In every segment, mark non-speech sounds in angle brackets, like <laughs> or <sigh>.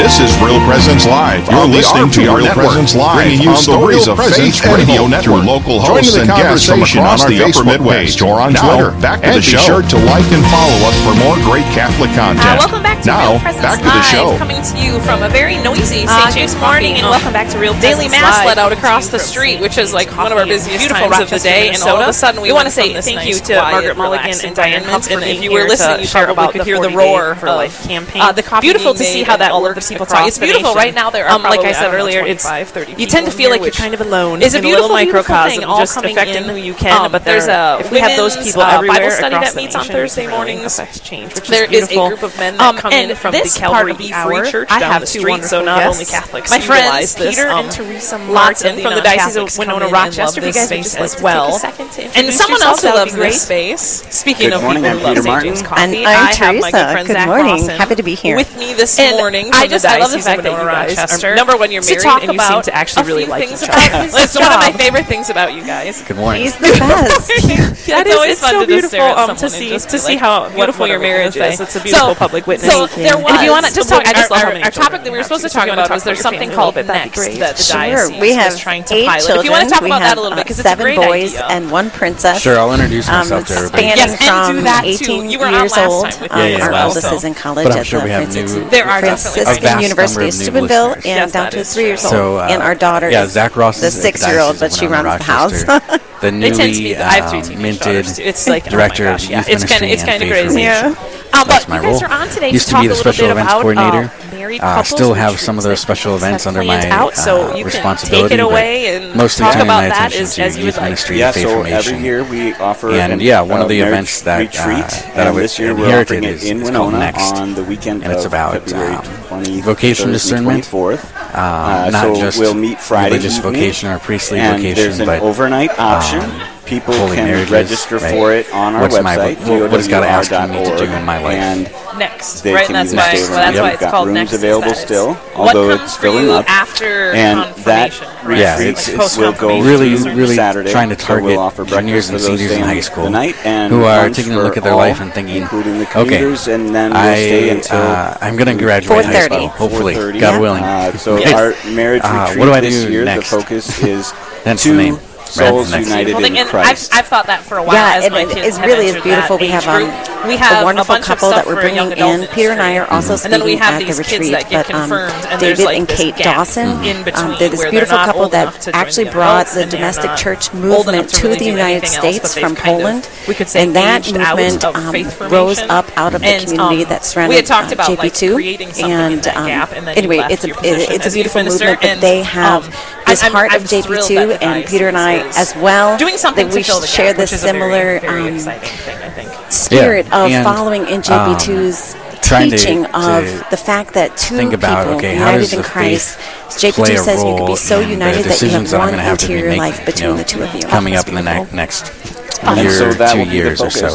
This is Real Presence Live. You're listening to Real Network, Presence Live, bringing you stories of faith radio network, local hosts and guests from across the Facebook Upper Midwest or on now, Twitter. Back to the show. Be sure to like and follow us for more great Catholic content. Uh, welcome back now, back to the show. Coming to you from a very noisy St. Uh, James morning, and welcome back to Real Daily Presence Mass let out across the street, which is like one of our busiest times of the day. And all of a sudden, we, want to say thank nice, you to Margaret Mulligan and Diane Humphrey. And if you were listening, you probably could hear the roar for life campaign. Uh, the beautiful to see how that all of the people talk. It's beautiful right now. There are um, like I said earlier, it's you tend to feel like you're kind of alone. It's a beautiful microcosm, just affecting who you can. Um, but there's a if we have those people Bible study that meets on Thursday mornings. Change. There is a group of men that come come and in from the Calvary the Free Church I down the street, so not only Catholics my friends, Peter this. Um, and Theresa lots and from the Diocese of Winona, Rochester, if you guys would just like as well. And someone else who loves this space. Speaking of people who love St. James Coffee, I have my good Zach Zach Lawson. Happy to be here with me this morning. I just I love the fact that you guys are number one. You're married and you seem to actually really like each other. That's one of my favorite things about you guys. Good morning. He's the <laughs> best. It's always fun to to see how beautiful your marriage is. It's a beautiful public witness. There was. And if you want to just talk, I just our, our, our topic that we were supposed to talk about talk was there's something called Next that the diocese we have was trying to pilot. If you want to talk about that a little bit, uh, because it's a great boys and one princess. Sure, I'll introduce um, myself to everybody. Yes, and do that too. You were on last time with. Um, our oldest is in college at the Franciscan University of Steubenville, and down to three years old. And our uh, daughter, yeah, the six-year-old, but she runs the house. <laughs> The newly um, minted it's like director of youth ministry and faith crazy. Yeah. Um, but you guys role. are on today. You to be the special events about, uh, coordinator. Uh, uh, still have some of those special events under my out, so uh, you responsibility. Can take it away and mostly talk about to as you would yeah, faith so formation. every year we offer and yeah, one uh, of the events that retreat, that I was inherited is, in is called Next, on the weekend and it's about um, vocation discernment. not just we'll meet Friday religious vocation or priestly vocation, but overnight option. Um, people Holy can register for it on our What's website. My, what, what is God asking me to do in my life? And next, they right? Can and that's why, well, that's why called rooms next. available still, although it's filling up after and that right? yeah, it's, will go really, really Saturday, trying to target so we'll offer juniors and seniors in high school night and who are taking a look at their life and thinking, okay, and then I, uh, I'm going to graduate high school, hopefully, God willing. Uh, so our marriage uh, retreat this year, the focus is <laughs> then to Souls United well, in and Christ. I've, I've, thought that for a while. Yeah, it, really is beautiful. We have, um, we have a wonderful a couple that we're bringing in. Peter and I are also mm-hmm. speaking at the retreat, but um, and David and Kate Dawson, um, they're this beautiful couple that actually brought the domestic church movement to the United States from Poland. And that movement um, rose up out of the community that surrounded uh, JP2. And um, anyway, it's a beautiful movement, but they have as I'm, part I'm of JP2, and Peter and I as well. Doing something that we to share gap, this similar very, very um, thing, spirit yeah. of and following in JP2's. Um, teaching to, of to the fact that two think about, people okay, united in Christ, JP2 says you can be so united that you have one interior life between you know, the two of you. Coming up in the next year, so two years or so,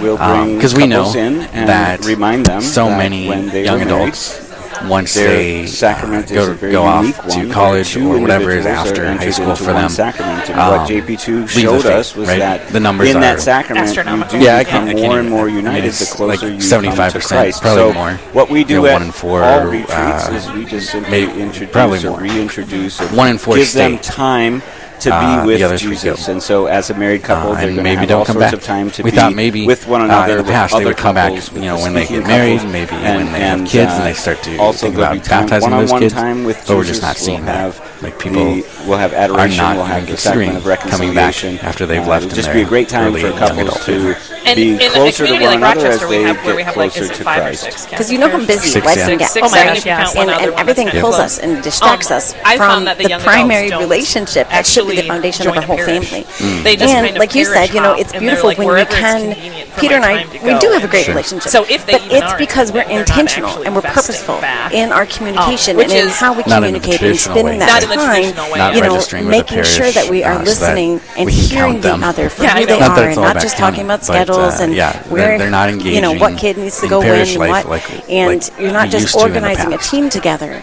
because um, we know that remind them so many young adults once Their they sacrament uh, go, go off to college or whatever is after high school for them. Sacrament. And um, what JP2 showed us was right? that the numbers in that sacrament, you do yeah, become can, more and more united the closer like you 75 come to Christ. Probably so more. What we do you know, at one in four, all uh, retreats uh, is we just simply introduce or reintroduce or one four give them time – to uh, be with Jesus. And so, as a married uh, couple, uh, they're going have all sorts back. of time to we be thought maybe with one another. Uh, in the past, they would come back, you know, when they get married, couples, maybe and, when they and, have kids, uh, and they start to also think about baptizing those kids. Time with but Jesus, we're just not seeing we'll that have Like people we'll have adoration. not We'll have the considering sacrament of coming back reconciliation. after they've Uh, left it'll just be a great time for young couples to And be in a closer to one like another as Rochester, we they have where we get have like closer is it to five or Christ. six? Because you know how busy Six, life yeah. can get. Six, Oh my gosh, if you count yes. And, and everything pulls us and distracts Um, us from that the the primary relationship that should be the foundation of our a whole family. And like you said, you know, it's beautiful when you can. Peter and I, we do have a great relationship. So if but it's because we're convenient, they're not intentional and we're purposeful in our communication and in how we Not in the communicate and traditional spending that Not in the time. Not you know, registering with making sure that we are parish, uh, so listening and hearing the other for Yeah, who they Not are, it's and all not about just talking counting, about but, schedules uh, and yeah, where they're- they're not you know what engaging kid needs to in go in parish and life what, like- and like you're not we just used to in the organizing a past. team together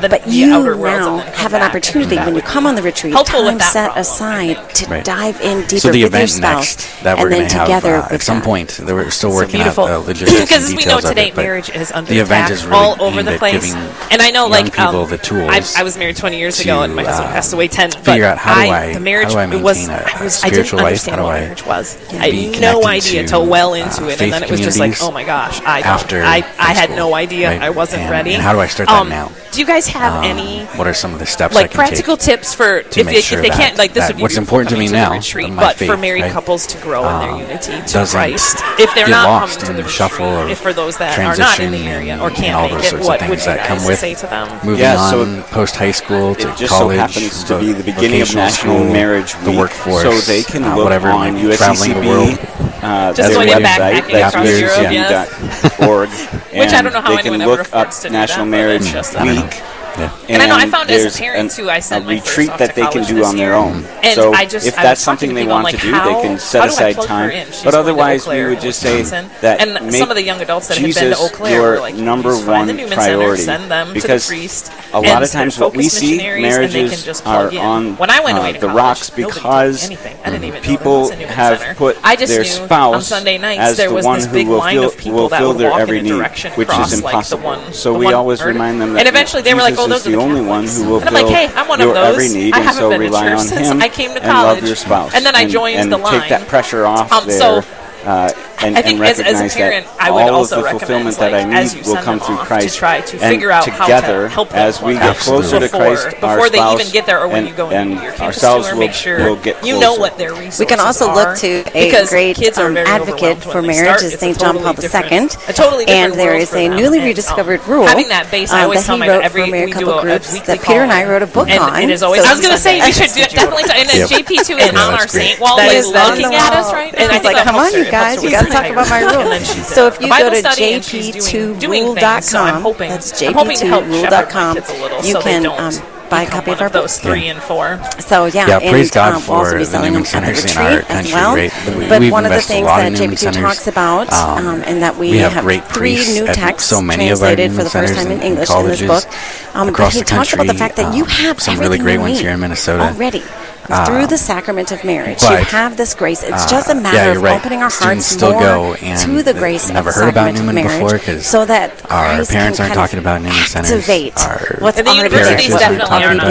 the, but the you outer now have an opportunity when you come on the retreat. Time set problem, aside to right. dive in deeper so the with event your spouse, next that we're and then together have, uh, at some point. They were still working so out the uh, logistics because we know today it, marriage is under the event is really all over the place. And I know, like people, um, the tools. I was married 20 years ago, and my husband uh, passed away 10. Figure out how do I the marriage was I didn't understand what marriage was. I had no idea till well into it, and then it was just like, oh my gosh, I I had no idea I wasn't ready. And How do I start that now? Do you guys have um, any? What are some of the steps? Like practical tips for if they, sure if they that, can't like this would be what's important to me to retreat, but faith, for married right? couples to grow um, in their um, unity to Christ. If they're not lost in the, the shuffle retreat, if for those that are not in the area or can't all those make sorts it, what of things that come with To say to them? Moving yeah, so on post high school to college, so happens to be the beginning of national marriage the workforce, so they can uh, look whatever on USCCB. Uh, just going website, backpacking from across Europe, yes. org, which I don't know how they anyone can look ever up to National that, Marriage Week, yeah. And, and, I know I found as a parent an, too. I sent a retreat that they can do on their own. And so I just, if that's something they want like to do, they can set aside time. But otherwise, we would just say Johnson. that and some of the young adults that Jesus, have been to Eau Claire were like number one the priority. Center, send them because a lot of times what we see marriages are on when I went uh, away the rocks because mhm. people have put their spouse as the one who will fill their every need, which is impossible. So we always remind them that. And eventually, they were like. Circle, is the, only one who will fill like, hey, your every need, and so rely on him I came to college, and love your spouse, and then I joined and, and the line. take that pressure off um, so, uh, and, I think and as, as a parent, I would all of the fulfillment like, that I need will come through Christ. To try to figure out together, how to help as we get closer to Christ, before, before they even get there, or when and, you go and into your campus tour, make sure will get you know what their resources are. We can also look to a great kids um, advocate for marriage is St. John Paul II, totally and there is a newly um, rediscovered rule having that base. I um, always tell my every we do a groups that Peter and I wrote a book on. I was going to say you should definitely. And JP2 is on our Saint wall, is looking at us right now. And I think, come on, you guys, talk about my <laughs> rule. so if you go to jp2rule.com, that's jp2rule.com, you so can um, buy a copy of our three yeah. and four. So yeah, yeah and praise God um, for also be selling them at a retreat as well. But one of the things that JP2 talks about, um, and that we, have, three new texts translated for the first time in English in this book. Um, he talks about the fact that you have some really great ones here in Minnesota already. Ah. through the sacrament of marriage. You have this grace. It's just a ah. matter yeah, of right. opening our Students hearts more go to the grace of sacrament of marriage, before, so that our Christ parents aren't talking about Newman Centers. Activate what's the already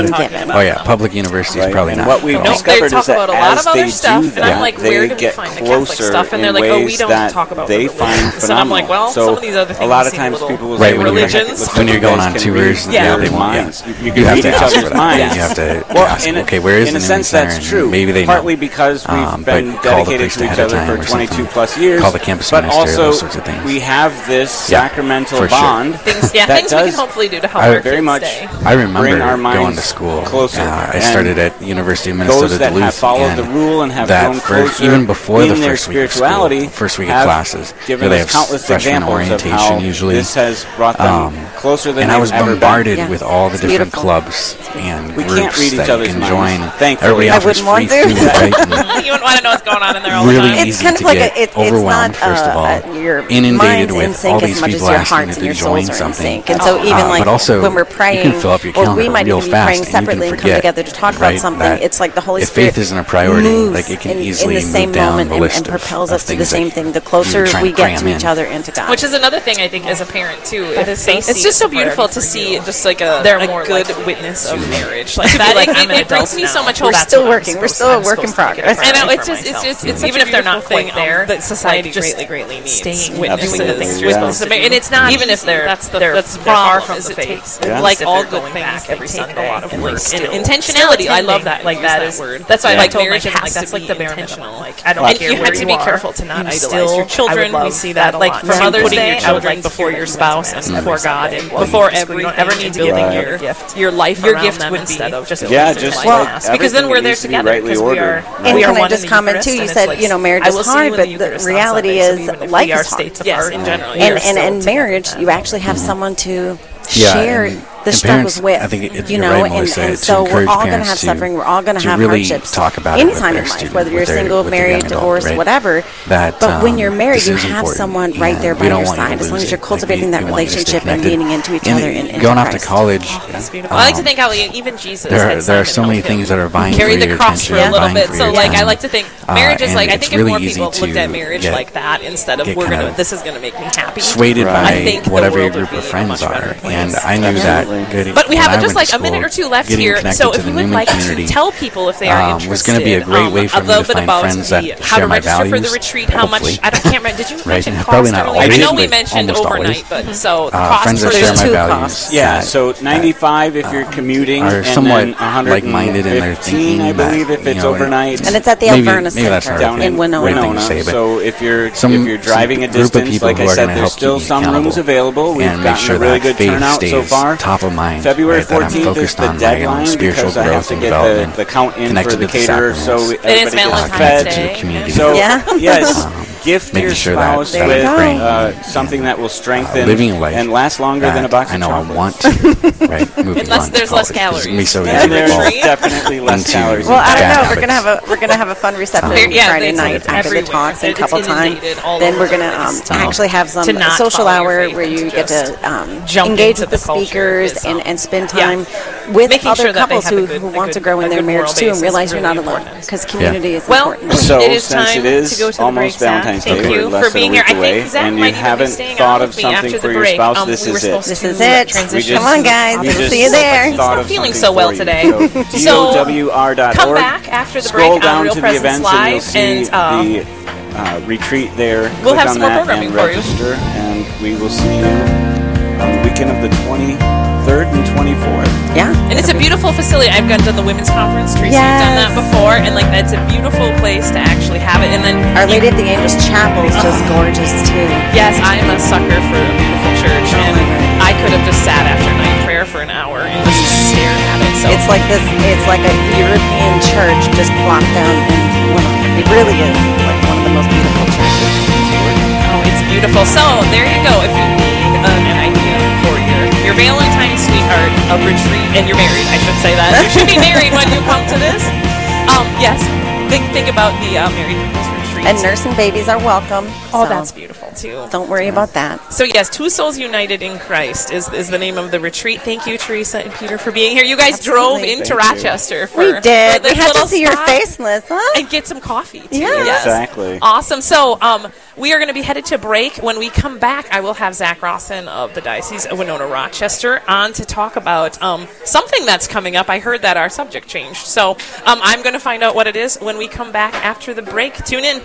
definitely. Oh yeah, public universities right. probably not. What we've nope, discovered is that as they stuff, do that, like, they get closer stuff? And in like, oh, we don't that talk about they find phenomenal. <laughs> So I'm like, well, some of these other things. A lot of times people will say when religions. You're, when you're going on tours, yeah, they want. You, you, have to ask for that. You have to ask, okay, where is the sense center. That's true. Maybe they partly know. because we've um, been dedicated to each other for 22 plus years. Call the campus but minister, also we have this yeah, sacramental bond. Sure. Things, yeah, that things does we can hopefully do to help I, our very much. Stay. I remember our going to school closer. Uh, I started at University of Minnesota those that Duluth have followed the rule and have that grown first, closer even before the first week of school, first week of classes, given they have countless examples orientation of how usually. This has brought them um, closer than and I was bombarded with all the different clubs and groups that you can join. Thankfully, I wouldn't want to. <laughs> you wouldn't want to know what's going on in there all really the time. It's easy kind of to like get a, it, overwhelmed, it's not, uh, first of all, uh, your inundated mind's with in all these people asking hearts and your to join souls are in something. sync. And oh, so even uh, like also, when we're praying, you can fill up your or we might even be praying separately and, come together to talk about something. It's like the Holy Spirit If faith isn't a priority, like it can easily move down the same moment and propels us to the same thing. The closer we get to each other and to God. Which is another thing I think as a parent, too. It's just so beautiful to see just like a good witness of marriage. Like that. Like, it, brings me so much hope that's still working. We're still a I'm work in supposed to make it progress. I know it's just it's just it's even if they're not quite thing, there, that society like, greatly greatly needs staying witnesses Absolutely, of things yeah. you're supposed to make, and it's not even if they're that's the they're, that's far from is the it faith. takes Yeah. like all they're good things back every take Sunday a lot of and work still- and intentionality. I love that. Like that that is word. that's why I like told my marriage like, to that's be like the bare intentional. minimum. Like I don't and care you have to be careful to not you idolize still- your children. We see that that like lot. for Mother's Putting Day. your I would children like before your spouse and before God and before before every you don't ever need to building give your your gift. your life Your gift would be instead of just Yeah, pleasing just like us. because then everything, we're it there needs to together rightly because We are, Right. And we can are I just in the comment too? You said, like, you know, marriage is hard, but the the reality Sunday, is even life we are is hard. states Yes, apart, in general. we And and in marriage, you actually have someone to share and- the the And struggles parents, with. I think it- you you're know, right, and, Melissa, and to so we're all going to have suffering. We're all going to to have really hardships. talk about it with anytime in life, student, whether you're their- single, married, adult, divorced, right? whatever. That, but when um, you're married, you have important, someone right and there by your want you to side. As long as you're it. Like, cultivating we- that we want you to stay relationship and leaning into each other. And, and going to off to college, I like to um, think how even Jesus there, had there are so many things that are vying carry for the your cross attention, for a little bit. So, like, I like to think Uh, marriage is like I think if more people looked at marriage like that instead of we're gonna this is gonna make me happy. swayed by I think whatever your group of friends are. better. And I knew that good. But we have just like to a minute or two left here. So if you would like to tell people if they are um, interested, was gonna be a great um, way for a me little to bit find about friends the, that how share to my register for the retreat, how much. I don't can't remember. Did you Right, mention and cost probably not earlier? I always, know we mentioned overnight, always. but so the Uh, cost friends for that the share my two values. costs. Yeah, so 95 if you're commuting, are and somewhat like-minded in their thinking I believe, if it's overnight. And it's at the Maybe- Alverna maybe Center down in Winona. right thing to Winona. say, but so if you're some- if you're driving a some group of distance, like I said, there's still some rooms available. We've and make gotten sure a really good turnout so stays far. Top of mind, February right, that I'm 14th is the on deadline spiritual because I have to get the, development, the count in for connected the to the caterer, so. It is everybody gets Valentine's fed. Uh, to the community. So Yeah. yes, um, gift making your sure spouse that with uh, something that will strengthen living life and last longer than a that box I of know I want to, <laughs> right? Unless there's less college. It's gonna be calories. so easy And there's definitely less calories. Well, I don't bad know. We're gonna have a we're gonna have a fun reception There- yeah, Friday it's- night it's after the talks and It's couple time. inundated all Then we're gonna um, place. actually have some To social hour faith where you get to um, jump engage with the the speakers and, and spend time with other sure that they couples who, who want to grow in their marriage too and realize you're not alone because community is Well, important. So it is since time it is to go to the almost break, Zach. Valentine's Thank Day, you for being here. I away, think Zach and you might even be haven't staying thought of something after for the your break. spouse, Um, this we were is it. This is it. transition Come on, guys. We We'll see you there. thought I'm of feeling so well today. So, So, DOWR.org. Come back after the Scroll break down on Real to the Presence events and you'll Live, see and the uh, retreat there. We'll Click have on some more programming and for you. and we will see you on the weekend of the 23rd and 24th. Yeah. and it's a beautiful facility. I've gone to the women's conference. Tracy, you've done that before, and like that's a beautiful place to actually have it. And then Our Lady of the Angels Chapel is just uh-huh. gorgeous too. Yes, I am a sucker for a beautiful church, Oh and my God. I could have just sat after night prayer for an hour and just stared at it. So It's like this. It's like a European church just plopped down in Winona. It really is like one of the most beautiful churches. Oh, it's beautiful. So there you go. If you your Valentine's sweetheart of retreat, and you're married, I should say that you should be married when you come to this. Um, yes, think think about the uh, married couples retreat. And nursing babies are welcome. oh, so that's beautiful too. Don't worry about that. So yes, two souls united in Christ is is the name of the retreat. Thank you, Theresa and Peter, for being here. You guys drove into Thank you. Rochester for We did. for this We had to see your spot face, Melissa. and get some coffee. Too. Yeah. Yes. Exactly. Awesome. So um, we are going to be headed to break. When we come back, I will have Zach Rawson of the Diocese of Winona Rochester on to talk about um, something that's coming up. I heard that our subject changed. So um, I'm going to find out what it is when we come back after the break. Tune in.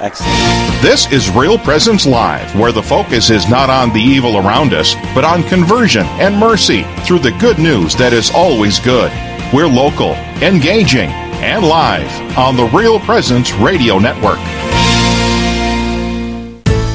Excellent. This is Real Presence Live, where the focus is not on the evil around us, but on conversion and mercy through the good news that is always good. We're local, engaging, and live on the Real Presence Radio Network.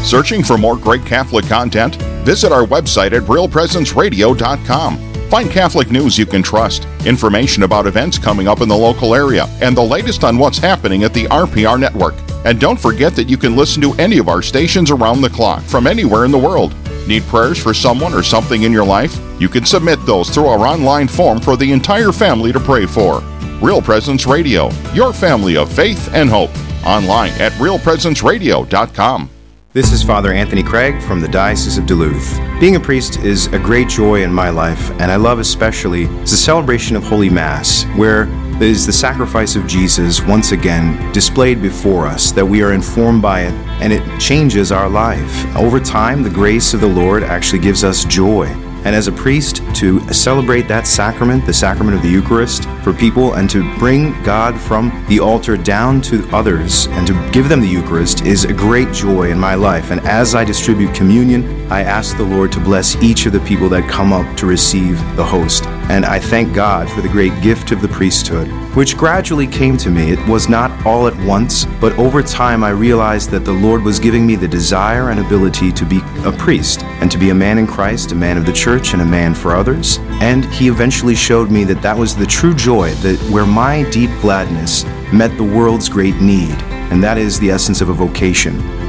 Searching for more great Catholic content? Visit our website at realpresenceradio.com. Find Catholic news you can trust, information about events coming up in the local area, and the latest on what's happening at the RPR network. And don't forget that you can listen to any of our stations around the clock from anywhere in the world. Need prayers for someone or something in your life? You can submit those through our online form for the entire family to pray for. Real Presence Radio, your family of faith and hope. Online at realpresenceradio.com. This is Father Anthony Craig from the Diocese of Duluth. Being a priest is a great joy in my life, and I love especially the celebration of Holy Mass, where is the sacrifice of Jesus once again displayed before us, that we are informed by it, and it changes our life. Over time, the grace of the Lord actually gives us joy. And as a priest, to celebrate that sacrament, the sacrament of the Eucharist, for people and to bring God from the altar down to others and to give them the Eucharist is a great joy in my life. And as I distribute communion, I ask the Lord to bless each of the people that come up to receive the host. And I thank God for the great gift of the priesthood, which gradually came to me. It was not all at once, but over time I realized that the Lord was giving me the desire and ability to be a priest and to be a man in Christ, a man of the church, and a man for others. And He eventually showed me that that was the true joy, that where my deep gladness met the world's great need. And that is the essence of a vocation.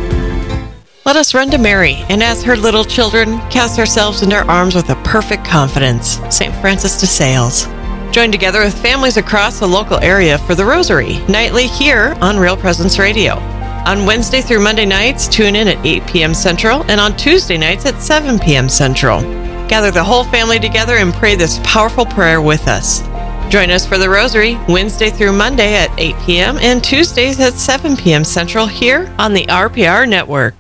Let us run to Mary, and as her little children, cast ourselves into her arms with a perfect confidence. St. Francis de Sales. Join together with families across the local area for the Rosary, nightly here on Real Presence Radio. On Wednesday through Monday nights, tune in at 8 p.m. Central, and on Tuesday nights at 7 p.m. Central. Gather the whole family together and pray this powerful prayer with us. Join us for the Rosary Wednesday through Monday at 8 p.m. and Tuesdays at 7 p.m. Central here on the RPR Network.